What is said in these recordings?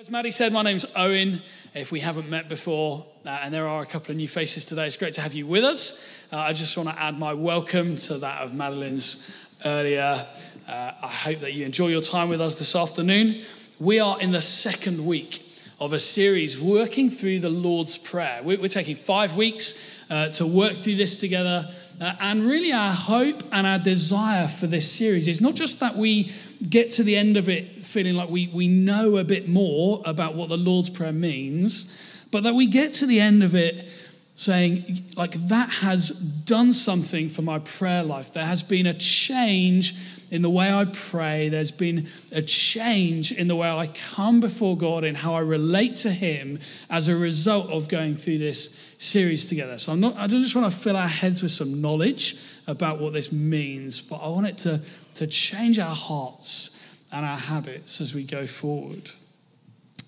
As Maddie said, my name's Owen. If we haven't met before, uh, and there are a couple of new faces today, it's great to have you with us. Uh, I just want to add my welcome to that of Madeline's earlier. Uh, I hope that you enjoy your time with us this afternoon. We are in the second week of a series working through the Lord's Prayer. We're, we're taking five weeks uh, to work through this together. Uh, and really, our hope and our desire for this series is not just that we get to the end of it feeling like we, we know a bit more about what the Lord's Prayer means, but that we get to the end of it saying, like, that has done something for my prayer life. There has been a change in the way I pray. There's been a change in the way I come before God and how I relate to Him as a result of going through this series together. So I'm not, I don't just want to fill our heads with some knowledge about what this means, but I want it to, to change our hearts and our habits as we go forward.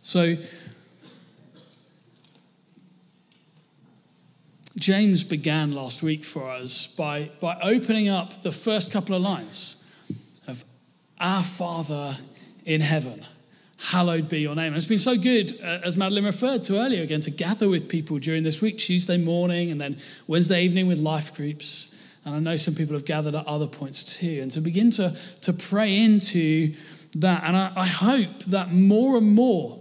So, James began last week for us by, by opening up the first couple of lines of Our Father in heaven hallowed be your name. And it's been so good, uh, as Madeline referred to earlier, again, to gather with people during this week, Tuesday morning and then Wednesday evening with life groups. And I know some people have gathered at other points too. And to begin to, to pray into that. And I, I hope that more and more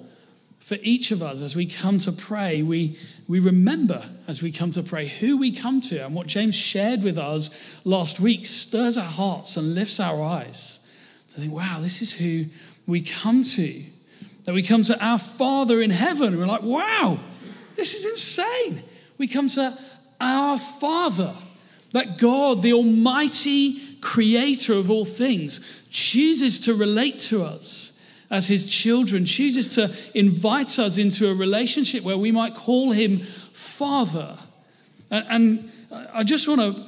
for each of us as we come to pray, we, we remember as we come to pray who we come to. And what James shared with us last week stirs our hearts and lifts our eyes to think, wow, this is who we come to. That we come to our Father in heaven. We're like, wow, this is insane. We come to our Father. That God, the Almighty Creator of all things, chooses to relate to us as His children, chooses to invite us into a relationship where we might call Him Father. And, I just want to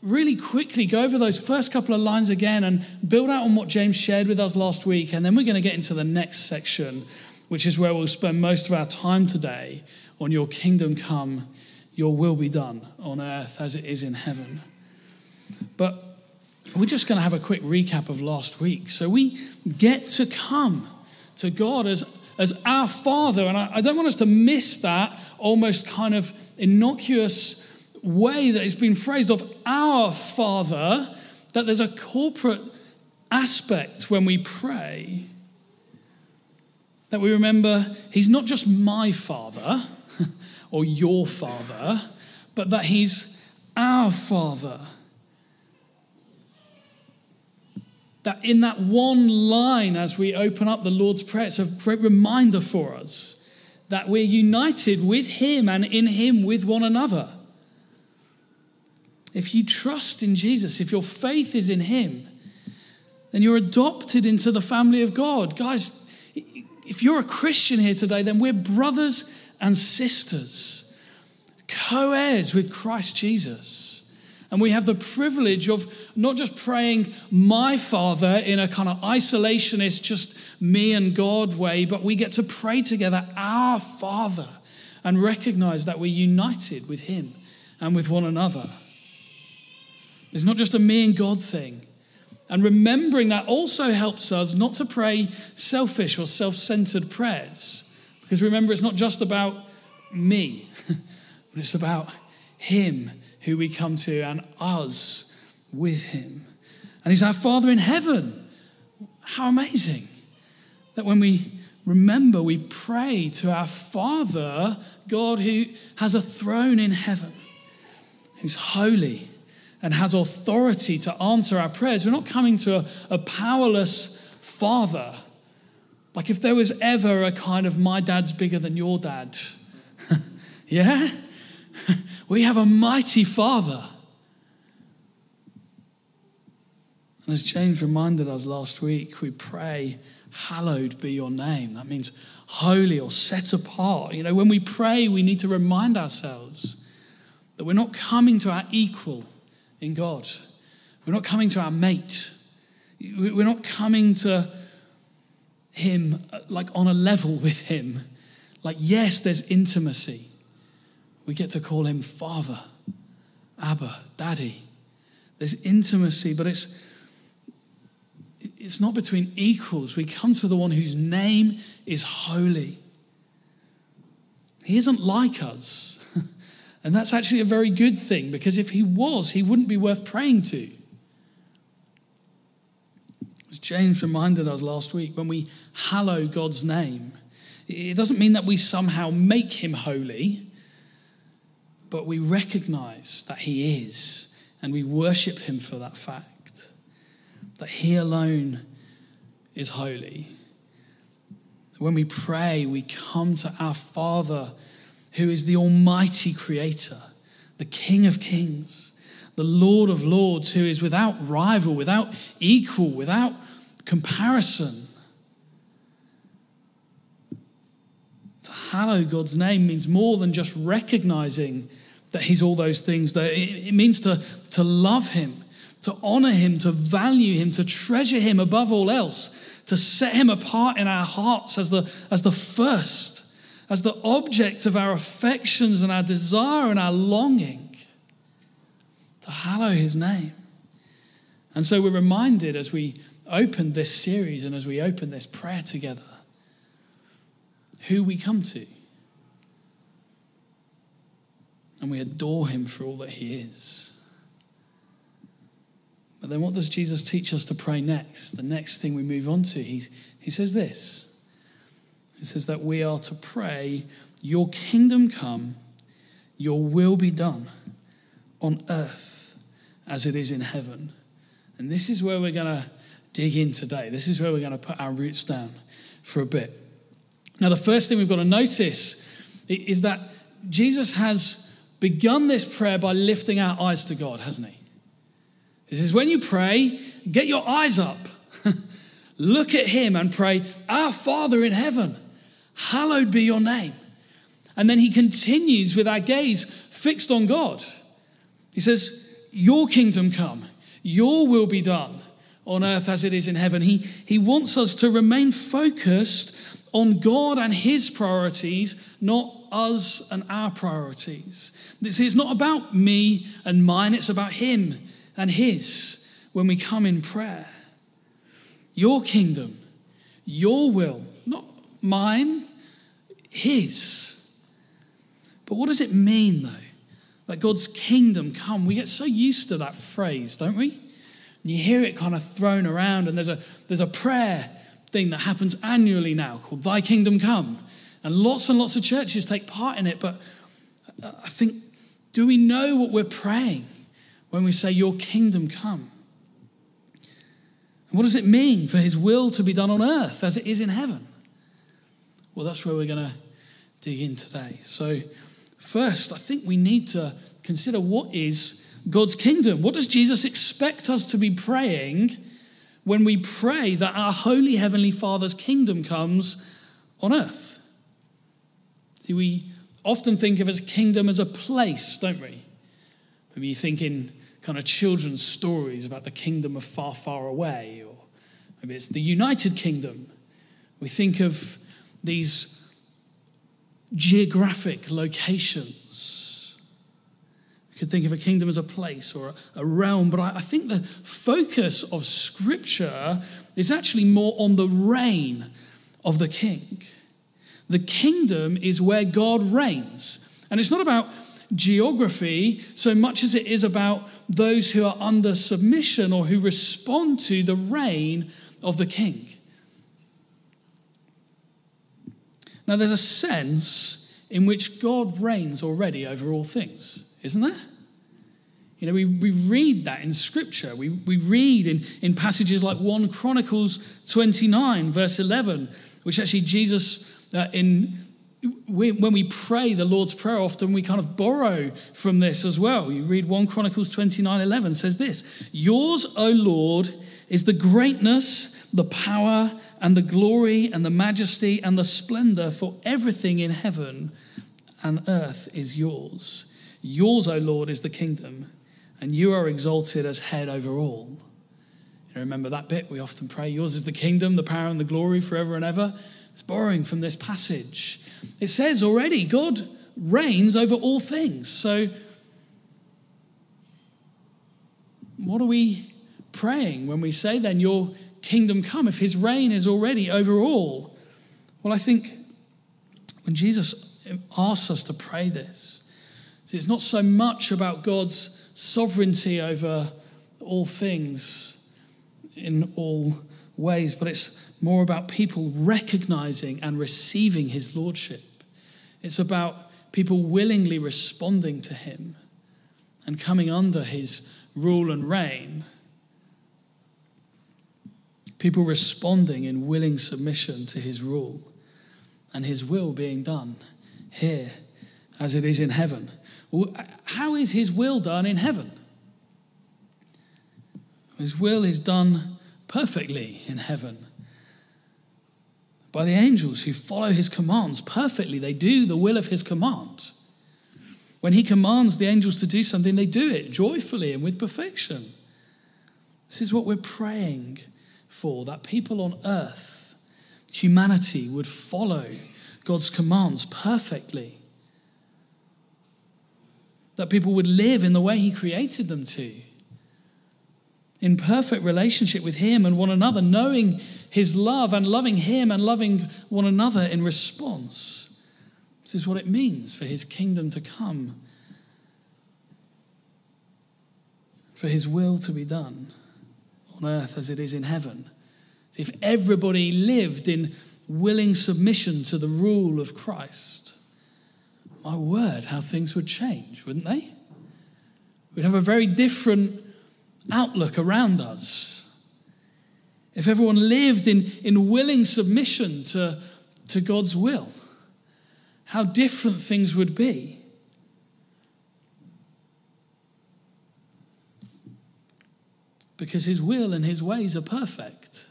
really quickly go over those first couple of lines again and build out on what James shared with us last week. And then we're going to get into the next section, which is where we'll spend most of our time today on your kingdom come, your will be done on earth as it is in heaven. But we're just going to have a quick recap of last week. So we get to come to God as, as our Father. And I, I don't want us to miss that almost kind of innocuous way that it's been phrased of our Father, that there's a corporate aspect when we pray. That we remember He's not just my Father or your Father, but that He's our Father. That in that one line, as we open up the Lord's Prayer, it's a great reminder for us that we're united with Him and in Him with one another if you trust in Jesus, if your faith is in Him, then you're adopted into the family of God. Guys, if you're a Christian here today, then we're brothers and sisters, co heirs with Christ Jesus. And we have the privilege of not just praying my Father in a kind of isolationist, just me and God way, but we get to pray together our Father and recognize that we're united with Him and with one another. It's not just a me and God thing. And remembering that also helps us not to pray selfish or self centered prayers. Because remember, it's not just about me, but it's about Him who we come to and us with Him. And He's our Father in heaven. How amazing that when we remember, we pray to our Father, God who has a throne in heaven, who's holy and has authority to answer our prayers. We're not coming to a, a powerless father. Like if there was ever a kind of my dad's bigger than your dad. yeah? we have a mighty father. And as James reminded us last week, we pray, Hallowed be your name. That means holy or set apart. You know, when we pray, we need to remind ourselves that we're not coming to our equal in God. We're not coming to our mate. We're not coming to Him like on a level with Him. Like, yes, there's intimacy. We get to call Him Father, Abba, Daddy. There's intimacy, but it's it's not between equals. We come to the one whose name is holy. He isn't like us. And that's actually a very good thing because if he was, he wouldn't be worth praying to. As James reminded us last week, when we hallow God's name, it doesn't mean that we somehow make him holy, but we recognize that he is and we worship him for that fact that he alone is holy. When we pray, we come to our Father who is the Almighty Creator, the King of Kings, the Lord of Lords, who is without rival, without equal, without comparison. To hallow God's name means more than just recognizing that He's all those things. That it means to, to love Him, to honor Him, to value Him, to treasure Him above all else, to set Him apart in our hearts as the, as the first as the object of our affections and our desire and our longing to hallow his name. And so we're reminded as we open this series and as we open this prayer together who we come to. And we adore him for all that he is. But then what does Jesus teach us to pray next? The next thing we move on to, he, he says this. He says that we are to pray, Your kingdom come, your will be done on earth as it is in heaven. And this is where we're going to dig in today. This is where we're going to put our roots down for a bit. Now, the first thing we've got to notice is that Jesus has begun this prayer by lifting our eyes to God, hasn't he? This is when you pray, get your eyes up, look at Him and pray, Our Father in heaven hallowed be your name. And then he continues with our gaze fixed on God. He says, Your kingdom come, your will be done on earth as it is in heaven. He, he wants us to remain focused on God and his priorities, not us and our priorities. See, it's not about me and mine, it's about him and his when we come in prayer. Your kingdom, your will, not mine, his. But what does it mean, though? That God's kingdom come. We get so used to that phrase, don't we? And you hear it kind of thrown around, and there's a, there's a prayer thing that happens annually now called Thy Kingdom Come. And lots and lots of churches take part in it. But uh, I think, do we know what we're praying when we say, Your kingdom come? And what does it mean for His will to be done on earth as it is in heaven? Well, that's where we're going to dig in today. So, first, I think we need to consider what is God's kingdom? What does Jesus expect us to be praying when we pray that our holy heavenly Father's kingdom comes on earth? See, we often think of his kingdom as a place, don't we? Maybe you think in kind of children's stories about the kingdom of far, far away, or maybe it's the United Kingdom. We think of these geographic locations. You could think of a kingdom as a place or a, realm, but I think the focus of Scripture is actually more on the reign of the king. The kingdom is where God reigns. And it's not about geography so much as it is about those who are under submission or who respond to the reign of the king. Now, there's a sense in which God reigns already over all things, isn't there? You know, we, we read that in Scripture. We, we read in, in passages like 1 Chronicles 29, verse 11, which actually Jesus, uh, in we, when we pray the Lord's Prayer, often we kind of borrow from this as well. You read 1 Chronicles 29 11 says this Yours, O Lord, is the greatness, the power, and the glory and the majesty and the splendor for everything in heaven and earth is yours. Yours, O Lord, is the kingdom, and you are exalted as head over all. You remember that bit? We often pray, Yours is the kingdom, the power, and the glory forever and ever. It's borrowing from this passage. It says already, God reigns over all things. So, what are we praying when we say then, Your kingdom come, if his reign is already over all? Well, I think when Jesus asks us to pray this, it's not so much about God's sovereignty over all things in all ways, but it's more about people recognizing and receiving his lordship. It's about people willingly responding to him and coming under his rule and reign. People responding in willing submission to his rule and his will being done here as it is in heaven. How is his will done in heaven? His will is done perfectly in heaven by the angels who follow his commands perfectly. They do the will of his command. When he commands the angels to do something, they do it joyfully and with perfection. This is what we're praying for that people on earth, humanity, would follow God's commands perfectly. That people would live in the way he created them to in perfect relationship with Him and one another, knowing His love and loving Him and loving one another in response. This is what it means for His kingdom to come, for His will to be done on earth as it is in heaven. If everybody lived in willing submission to the rule of Christ, my word, how things would change, wouldn't they? We'd have a very different outlook around us, if everyone lived in, in willing submission to, to God's will, how different things would be. Because his will and his ways are perfect.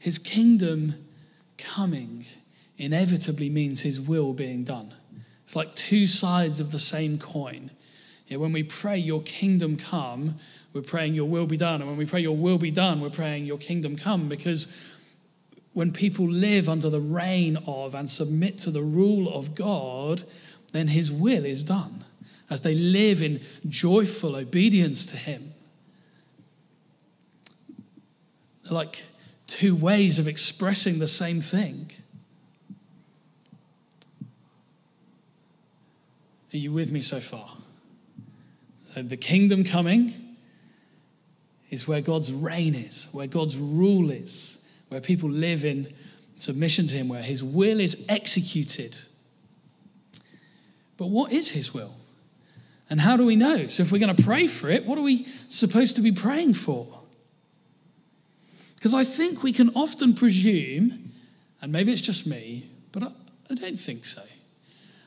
His kingdom coming inevitably means his will being done. It's like two sides of the same coin. Yeah, when we pray, Your kingdom come, we're praying, Your will be done. And when we pray, Your will be done, we're praying, Your kingdom come. Because when people live under the reign of and submit to the rule of God, then His will is done as they live in joyful obedience to Him. Like two ways of expressing the same thing. Are you with me so far? So, the kingdom coming is where God's reign is, where God's rule is, where people live in submission to Him, where His will is executed. But what is His will? And how do we know? So, if we're going to pray for it, what are we supposed to be praying for? Because I think we can often presume, and maybe it's just me, but I, I don't think so.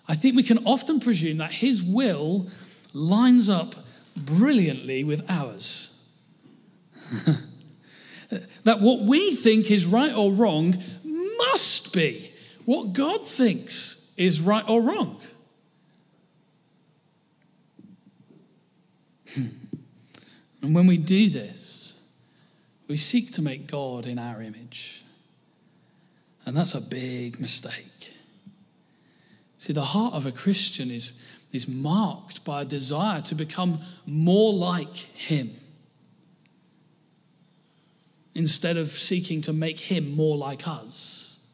I think we can often presume that his will lines up brilliantly with ours. that what we think is right or wrong must be what God thinks is right or wrong. Hmm. and when we do this, we seek to make God in our image. And that's a big mistake. See, the heart of a Christian is, is marked by a desire to become more like Him instead of seeking to make Him more like us.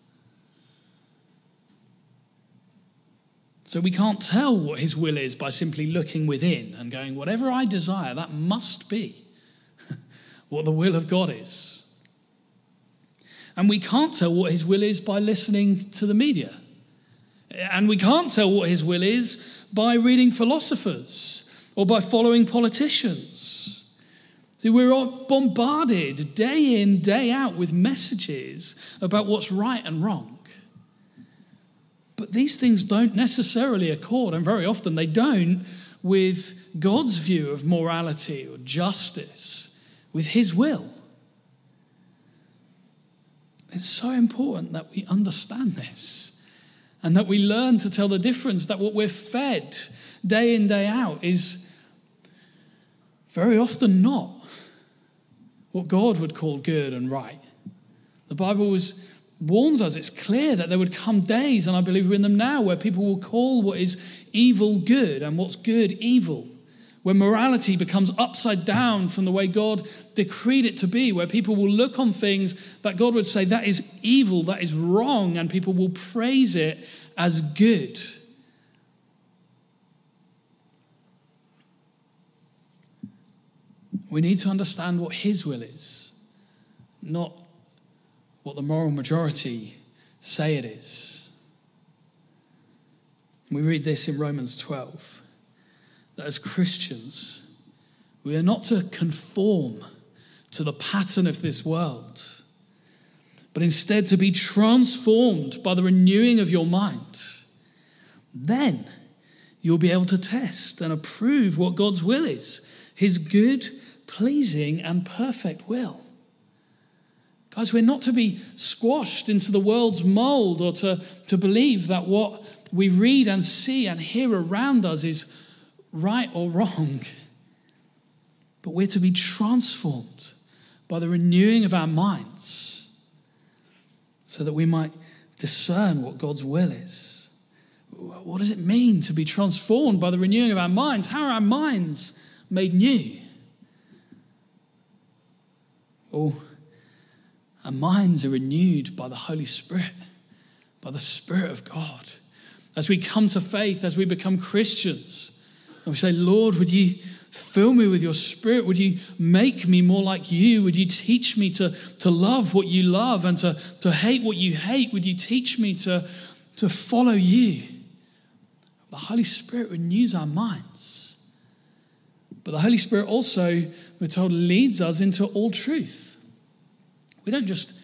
So we can't tell what His will is by simply looking within and going, whatever I desire, that must be what the will of God is. And we can't tell what His will is by listening to the media and we can't tell what his will is by reading philosophers or by following politicians. See, we're bombarded day in, day out with messages about what's right and wrong. But these things don't necessarily accord, and very often they don't, with God's view of morality or justice, with His will. It's so important that we understand this and that we learn to tell the difference that what we're fed day in, day out is very often not what God would call good and right. The Bible was, warns us, it's clear that there would come days, and I believe we're in them now, where people will call what is evil good and what's good evil, where morality becomes upside down from the way God decreed it to be, where people will look on things that God would say that is evil, that is wrong, and people will praise it as good. We need to understand what His will is, not what the moral majority say it is. We read this in Romans 12 that as Christians, we are not to conform to the pattern of this world, but instead to be transformed by the renewing of your mind. Then you'll be able to test and approve what God's will is his good, pleasing, and perfect will. Guys, we're not to be squashed into the world's mold or to, to believe that what we read and see and hear around us is right or wrong. But we're to be transformed by the renewing of our minds so that we might discern what God's will is. What does it mean to be transformed by the renewing of our minds? How are our minds made new? Oh, our minds are renewed by the Holy Spirit, by the Spirit of God. As we come to faith, as we become Christians, and we say, Lord, would you fill me with your spirit? Would you make me more like you? Would you teach me to, to love what you love and to, to hate what you hate? Would you teach me to, to follow you? The Holy Spirit renews our minds. But the Holy Spirit also, we're told, leads us into all truth. We don't just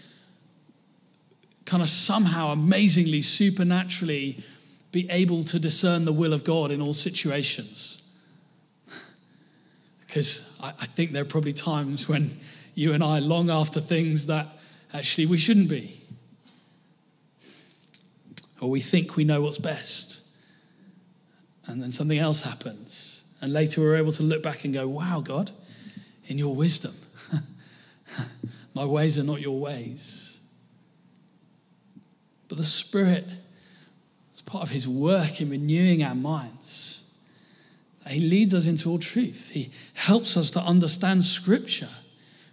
kind of somehow amazingly, supernaturally be able to discern the will of God in all situations. because I, I think there are probably times when you and I long after things that actually we shouldn't be. Or we think we know what's best. And then something else happens. And later we're able to look back and go, wow, God, in your wisdom, my ways are not your ways. But the Spirit part of his work in renewing our minds. He leads us into all truth. He helps us to understand Scripture,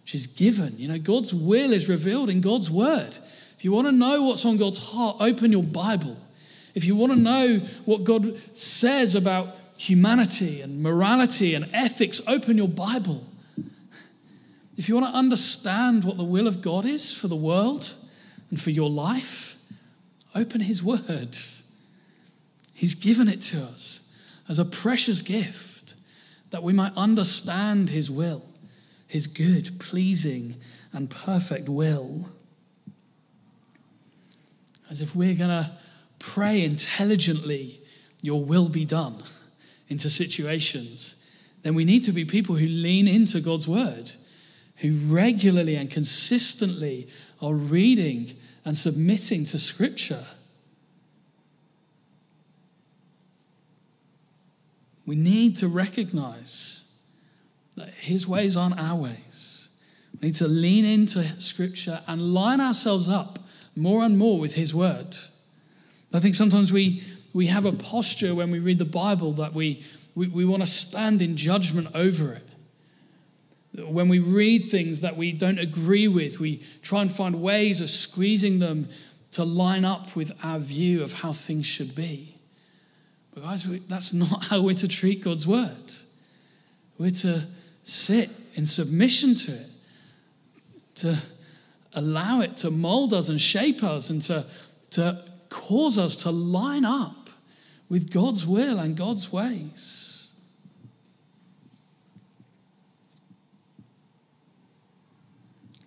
which is given. You know, God's will is revealed in God's Word. If you want to know what's on God's heart, open your Bible. If you want to know what God says about humanity and morality and ethics, open your Bible. If you want to understand what the will of God is for the world and for your life, open His Word. He's given it to us as a precious gift that we might understand His will, His good, pleasing, and perfect will. As if we're going to pray intelligently, Your will be done into situations, then we need to be people who lean into God's word, who regularly and consistently are reading and submitting to Scripture. We need to recognize that His ways aren't our ways. We need to lean into Scripture and line ourselves up more and more with His Word. I think sometimes we, we have a posture when we read the Bible that we, we, we want to stand in judgment over it. When we read things that we don't agree with, we try and find ways of squeezing them to line up with our view of how things should be. But guys, that's not how we're to treat God's word. We're to sit in submission to it, to allow it to mold us and shape us, and to, to cause us to line up with God's will and God's ways.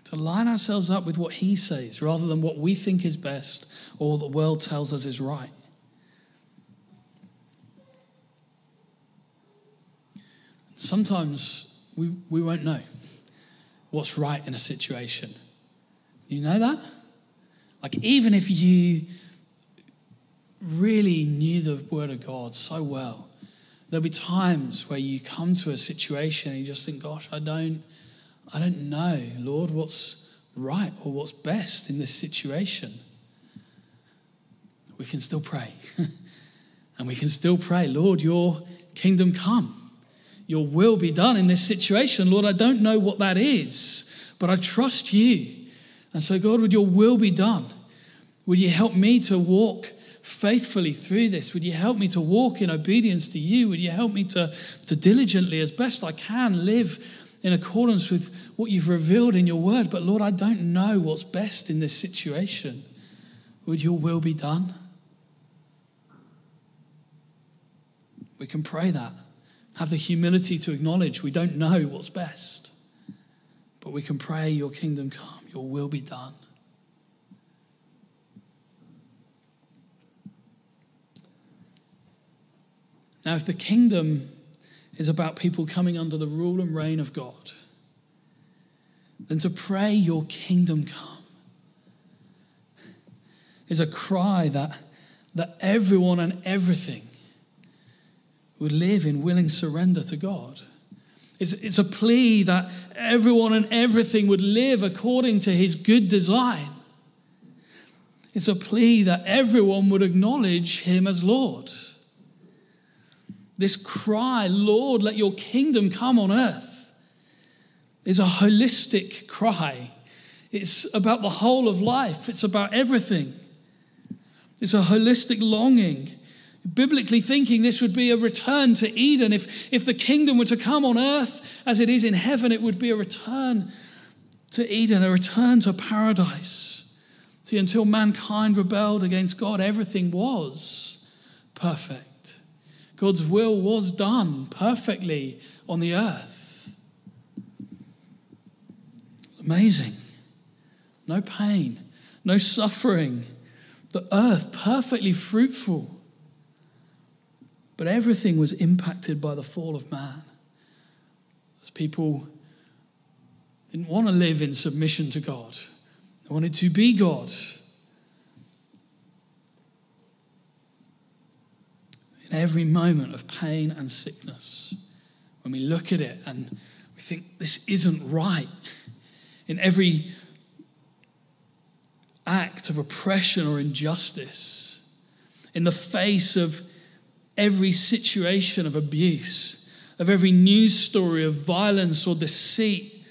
To line ourselves up with what He says rather than what we think is best or what the world tells us is right. Sometimes we, we won't know what's right in a situation. You know that? Like, even if you really knew the Word of God so well, there'll be times where you come to a situation and you just think, gosh, I don't, I don't know, Lord, what's right or what's best in this situation. We can still pray. and we can still pray, Lord, your kingdom come your will be done in this situation. Lord, I don't know what that is, but I trust you. And so, God, would your will be done? Would you help me to walk faithfully through this? Would you help me to walk in obedience to you? Would you help me to, to diligently, as best I can, live in accordance with what you've revealed in your word? But Lord, I don't know what's best in this situation. Would your will be done? We can pray that. Have the humility to acknowledge we don't know what's best. But we can pray, Your kingdom come, Your will be done. Now, if the kingdom is about people coming under the rule and reign of God, then to pray, Your kingdom come, is a cry that, that everyone and everything would live in willing surrender to God. It's, it's a plea that everyone and everything would live according to His good design. It's a plea that everyone would acknowledge Him as Lord. This cry, Lord, let your kingdom come on earth, is a holistic cry. It's about the whole of life, it's about everything. It's a holistic longing. Biblically thinking, this would be a return to Eden. If, if the kingdom were to come on earth as it is in heaven, it would be a return to Eden, a return to paradise. See, until mankind rebelled against God, everything was perfect. God's will was done perfectly on the earth. Amazing. No pain, no suffering. The earth perfectly fruitful. But everything was impacted by the fall of man. As people didn't want to live in submission to God, they wanted to be God. in every moment of pain and sickness, when we look at it and we think this isn't right, in every act of oppression or injustice, in the face of every situation of abuse, of every news story of violence or deceit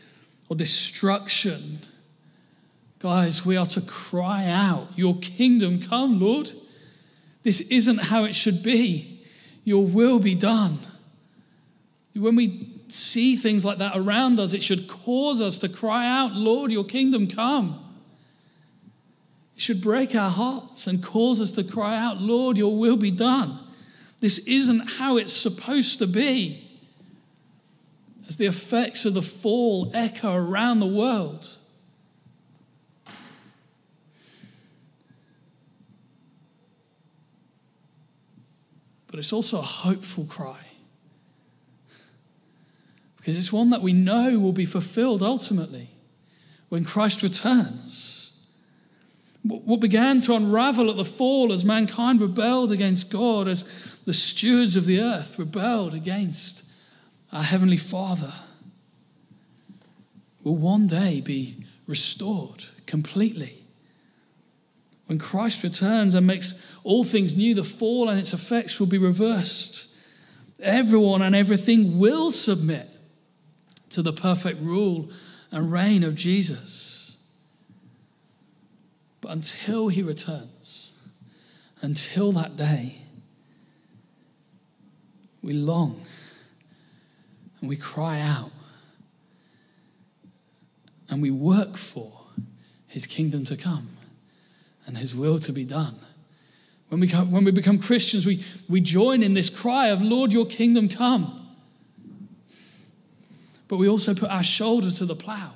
or destruction, guys, we are to cry out, Your kingdom come, Lord. This isn't how it should be. Your will be done. When we see things like that around us, it should cause us to cry out, Lord, your kingdom come. It should break our hearts and cause us to cry out, Lord, your will be done. This isn't how it's supposed to be. As the effects of the fall echo around the world, but it's also a hopeful cry. Because it's one that we know will be fulfilled ultimately when Christ returns. What began to unravel at the fall as mankind rebelled against God, as the stewards of the earth rebelled against our Heavenly Father, will one day be restored completely. When Christ returns and makes all things new, the fall and its effects will be reversed. Everyone and everything will submit to the perfect rule and reign of Jesus. But until he returns, until that day, we long and we cry out and we work for his kingdom to come and His will to be done. When we, come, when we become Christians, we, we join in this cry of, Lord, your kingdom come. But we also put our shoulder to the plow.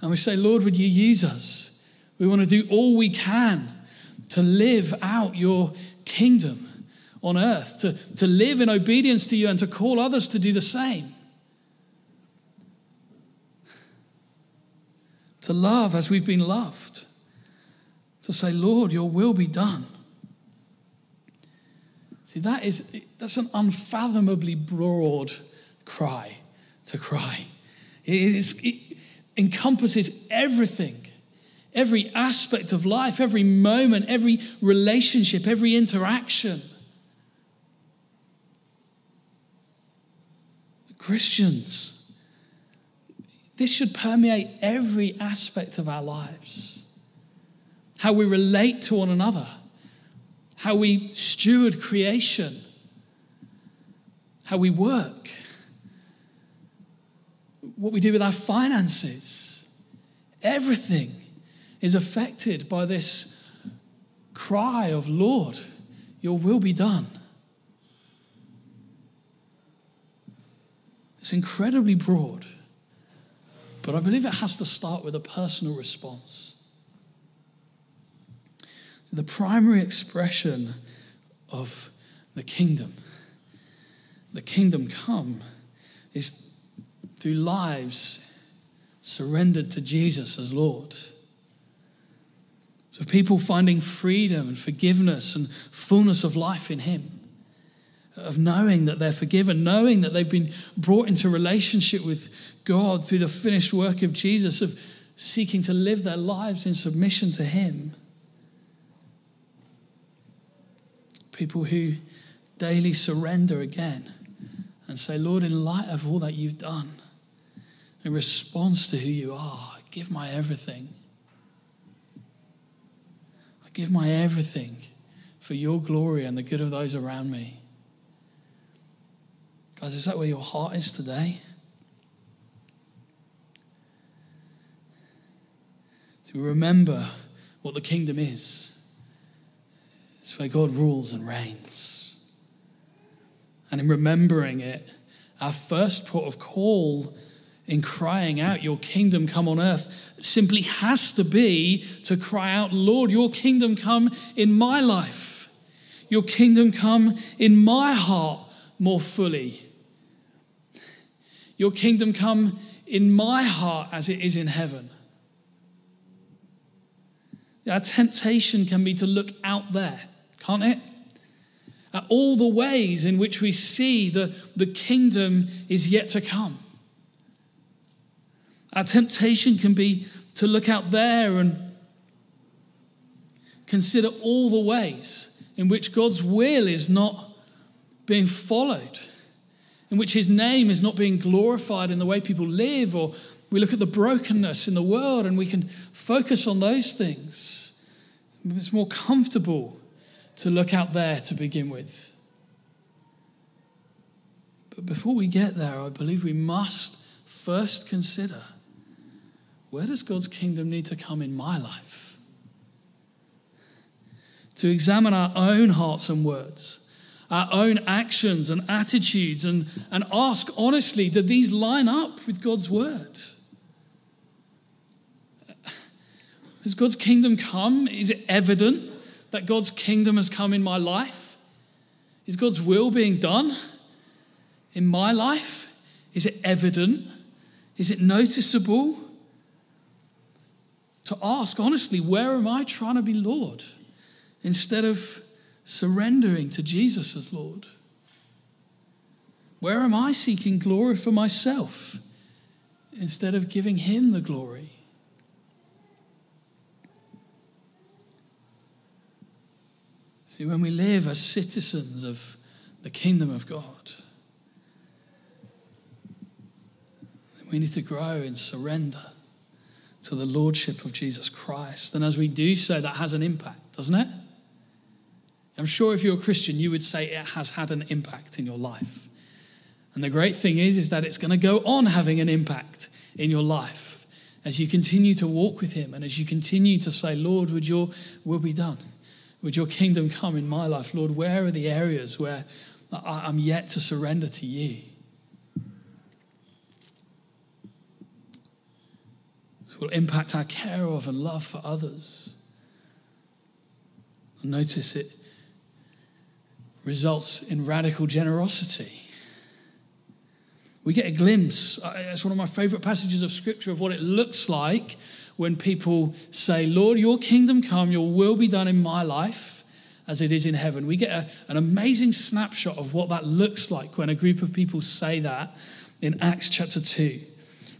And we say, Lord, would you use us? We want to do all we can to live out your kingdom on earth, to, to live in obedience to you and to call others to do the same. To love as we've been loved to say, Lord, your will be done. See, that is that's an unfathomably broad cry to cry. It, encompasses everything, every aspect of life, every moment, every relationship, every interaction. Christians, this should permeate every aspect of our lives. How we relate to one another, how we steward creation, how we work, what we do with our finances. Everything is affected by this cry of, Lord, your will be done. It's incredibly broad, but I believe it has to start with a personal response. The primary expression of the kingdom, the kingdom come, is through lives surrendered to Jesus as Lord. So, people finding freedom and forgiveness and fullness of life in Him, of knowing that they're forgiven, knowing that they've been brought into relationship with God through the finished work of Jesus, of seeking to live their lives in submission to Him. People who daily surrender again and say, Lord, in light of all that you've done, in response to who you are, I give my everything. I give my everything for your glory and the good of those around me. Is that where your heart is today? To remember what the kingdom is. It's where God rules and reigns. And in remembering it, our first port of call in crying out, Your kingdom come on earth, simply has to be to cry out, Lord, your kingdom come in my life. Your kingdom come in my heart more fully. Your kingdom come in my heart as it is in heaven. Our temptation can be to look out there, can't it? At all the ways in which we see the, the kingdom is yet to come. Our temptation can be to look out there and consider all the ways in which God's will is not being followed, in which His name is not being glorified in the way people live, or we look at the brokenness in the world and we can focus on those things. It's more comfortable to look out there to begin with. But before we get there, I believe we must first consider where does God's kingdom need to come in my life? To examine our own hearts and words, our own actions and attitudes, and, and ask honestly, do these line up with God's word? Has God's kingdom come? Is it evident that God's kingdom has come in my life? Is God's will being done in my life? Is it evident? Is it noticeable? to ask honestly, where am I trying to be Lord? Instead of surrendering to Jesus as Lord. Where am I seeking glory for myself instead of giving Him the glory? See, when we live as citizens of the kingdom of God, we need to grow in surrender to the Lordship of Jesus Christ. And as we do so, that has an impact, doesn't it? I'm sure if you're a Christian, you would say it has had an impact in your life. And the great thing is, is that it's going to go on having an impact in your life as you continue to walk with Him and as you continue to say, Lord, would your will be done? Would your kingdom come in my life? Lord, where are the areas where I'm yet to surrender to you? This will impact our care of and love for others. notice it results in radical generosity. We get a glimpse, it's one of my favorite passages of scripture of what it looks like when people say, Lord, your kingdom come, your will be done in my life as it is in heaven. We get a, an amazing snapshot of what that looks like when a group of people say that in Acts chapter 2.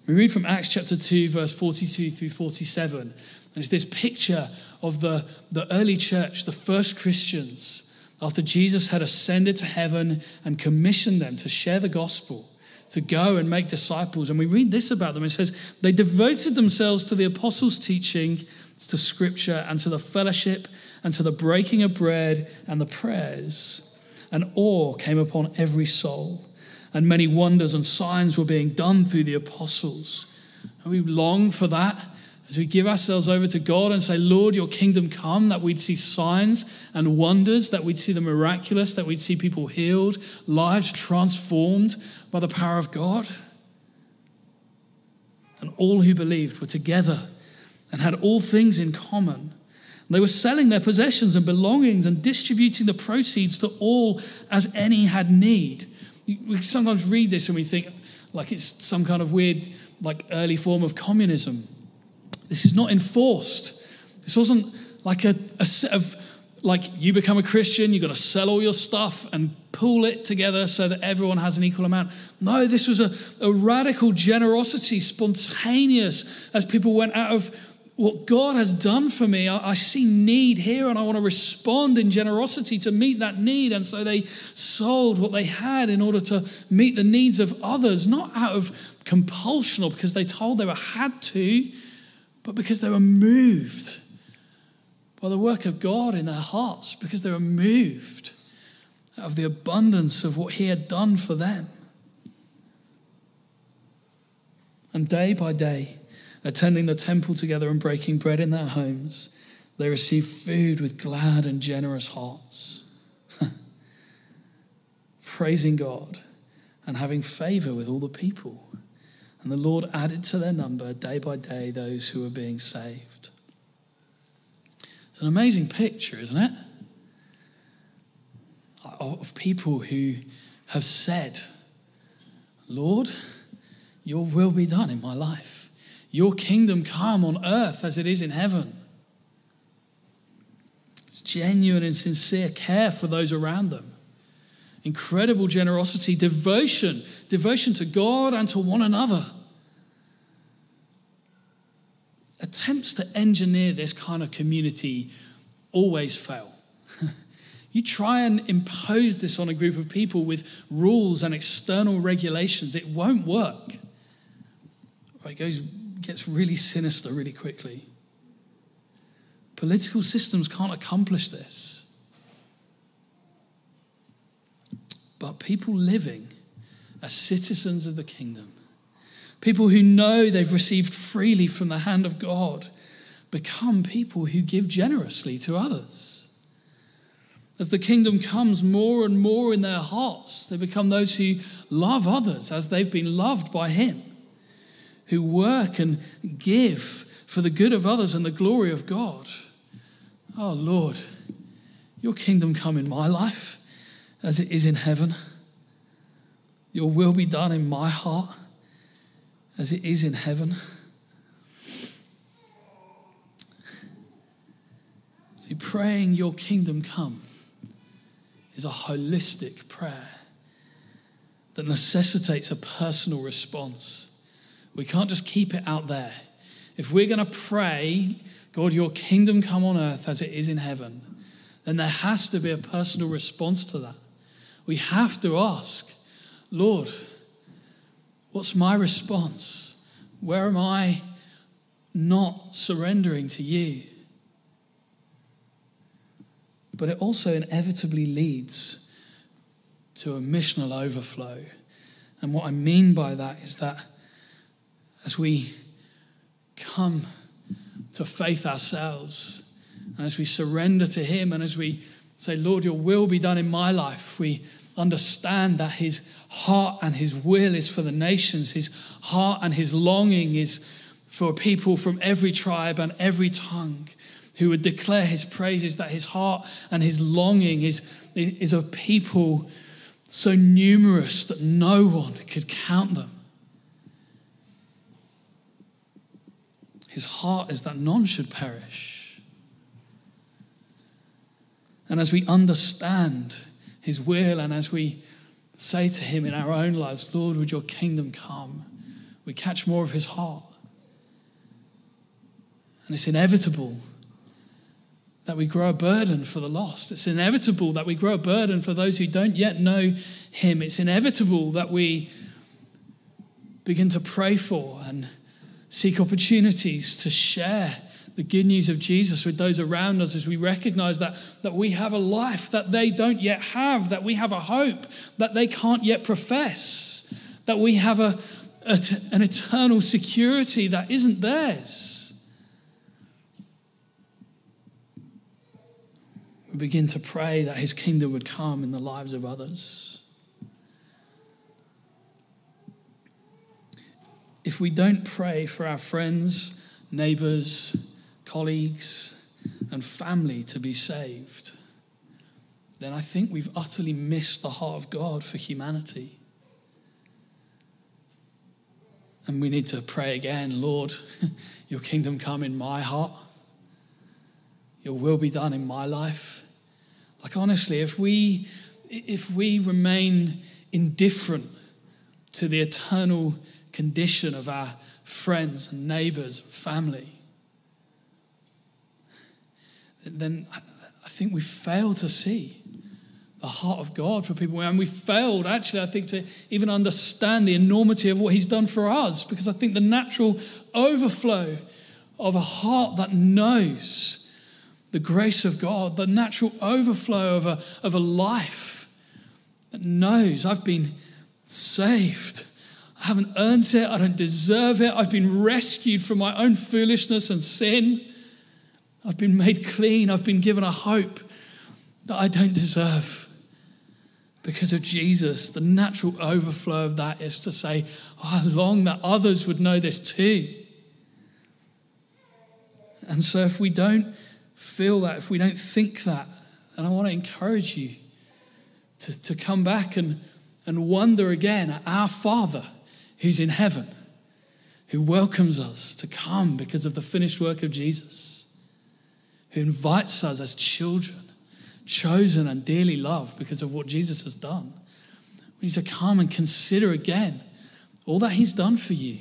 We read from Acts chapter 2, verse 42 through 47. And it's this picture of the, the early church, the first Christians, after Jesus had ascended to heaven and commissioned them to share the gospel, to go and make disciples. And we read this about them. It says, They devoted themselves to the apostles' teaching, to scripture, and to the fellowship, and to the breaking of bread and the prayers. And awe came upon every soul, and many wonders and signs were being done through the apostles. And we long for that as we give ourselves over to God and say, Lord, your kingdom come, that we'd see signs and wonders, that we'd see the miraculous, that we'd see people healed, lives transformed by the power of God. And all who believed were together and had all things in common. They were selling their possessions and belongings and distributing the proceeds to all as any had need. We sometimes read this and we think like it's some kind of weird, like early form of communism. This is not enforced. This wasn't like a, a set of, like you become a Christian, you've got to sell all your stuff and pool it together so that everyone has an equal amount. No, this was a, a radical generosity, spontaneous, as people went out of what God has done for me. I, I see need here and I want to respond in generosity to meet that need. And so they sold what they had in order to meet the needs of others, not out of compulsion or because they told they were had to, but because they were moved by the work of God in their hearts, because they were moved of the abundance of what He had done for them. And day by day, attending the temple together and breaking bread in their homes, they received food with glad and generous hearts, praising God and having favor with all the people. And the Lord added to their number day by day those who were being saved. It's an amazing picture, isn't it? Of people who have said, Lord, your will be done in my life. Your kingdom come on earth as it is in heaven. It's genuine and sincere care for those around them incredible generosity, devotion, devotion to God and to one another. Attempts to engineer this kind of community always fail. you try and impose this on a group of people with rules and external regulations, it won't work. It goes, gets really sinister really quickly. Political systems can't accomplish this. but people living as citizens of the kingdom. People who know they've received freely from the hand of God become people who give generously to others. As the kingdom comes more and more in their hearts, they become those who love others as they've been loved by Him, who work and give for the good of others and the glory of God. Oh Lord, your kingdom come in my life as it is in heaven. Your will be done in my heart as it is in heaven. Praying your kingdom come is a holistic prayer that necessitates a personal response. We can't just keep it out there. If we're going to pray, God, your kingdom come on earth as it is in heaven, then there has to be a personal response to that we have to ask, Lord, what's my response? Where am I not surrendering to you? But it also inevitably leads to a missional overflow. And what I mean by that is that as we come to faith ourselves, and as we surrender to Him, and as we say, Lord, your will be done in my life. We understand that his heart and his will is for the nations, his heart and his longing is for people from every tribe and every tongue who would declare his praises, that his heart and his longing is, is a people so numerous that no one could count them. His heart is that none should perish. And as we understand his will and as we say to him in our own lives, Lord, would your kingdom come? We catch more of his heart. And it's inevitable that we grow a burden for the lost. It's inevitable that we grow a burden for those who don't yet know him. It's inevitable that we begin to pray for and seek opportunities to share the good news of Jesus with those around us as we recognize that, that we have a life that they don't yet have, that we have a hope that they can't yet profess, that we have a, a an eternal security that isn't theirs. We begin to pray that his kingdom would come in the lives of others. If we don't pray for our friends, neighbors, colleagues, and family to be saved, then I think we've utterly missed the heart of God for humanity. And we need to pray again Lord, your kingdom come in my heart, your will be done in my life. Like, honestly, if we, if we remain indifferent to the eternal condition of our friends and neighbors, and family, then I think we fail to see the heart of God for people. And we failed, actually, I think, to even understand the enormity of what He's done for us. Because I think the natural overflow of a heart that knows the grace of God, the natural overflow of a, of a life that knows I've been saved. I haven't earned it, I don't deserve it. I've been rescued from my own foolishness and sin. I've been made clean. I've been given a hope that I don't deserve. Because of Jesus, the natural overflow of that is to say, oh, I long that others would know this too. And so, if we don't feel that, if we don't think that, then I want to encourage you to, to come back and, and wonder again at our Father who's in heaven, who welcomes us to come because of the finished work of Jesus who invites us as children, chosen and dearly loved because of what Jesus has done. We need to come and consider again all that He's done for you,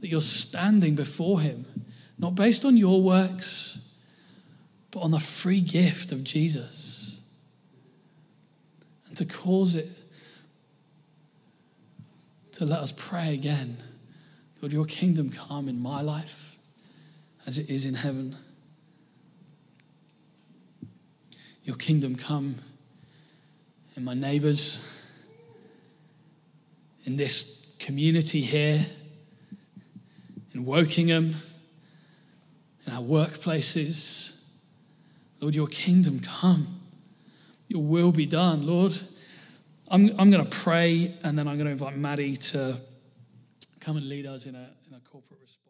that you're standing before Him, not based on your works, but on the free gift of Jesus. And to cause it to let us pray again God, your kingdom come in my life as it is in heaven. Your kingdom come in my neighbors, in this community here, in Wokingham, in our workplaces. Lord, your kingdom come. Your will be done. Lord, I'm, I'm going to pray and then I'm going to invite Maddie to come and lead us in a, in a corporate response.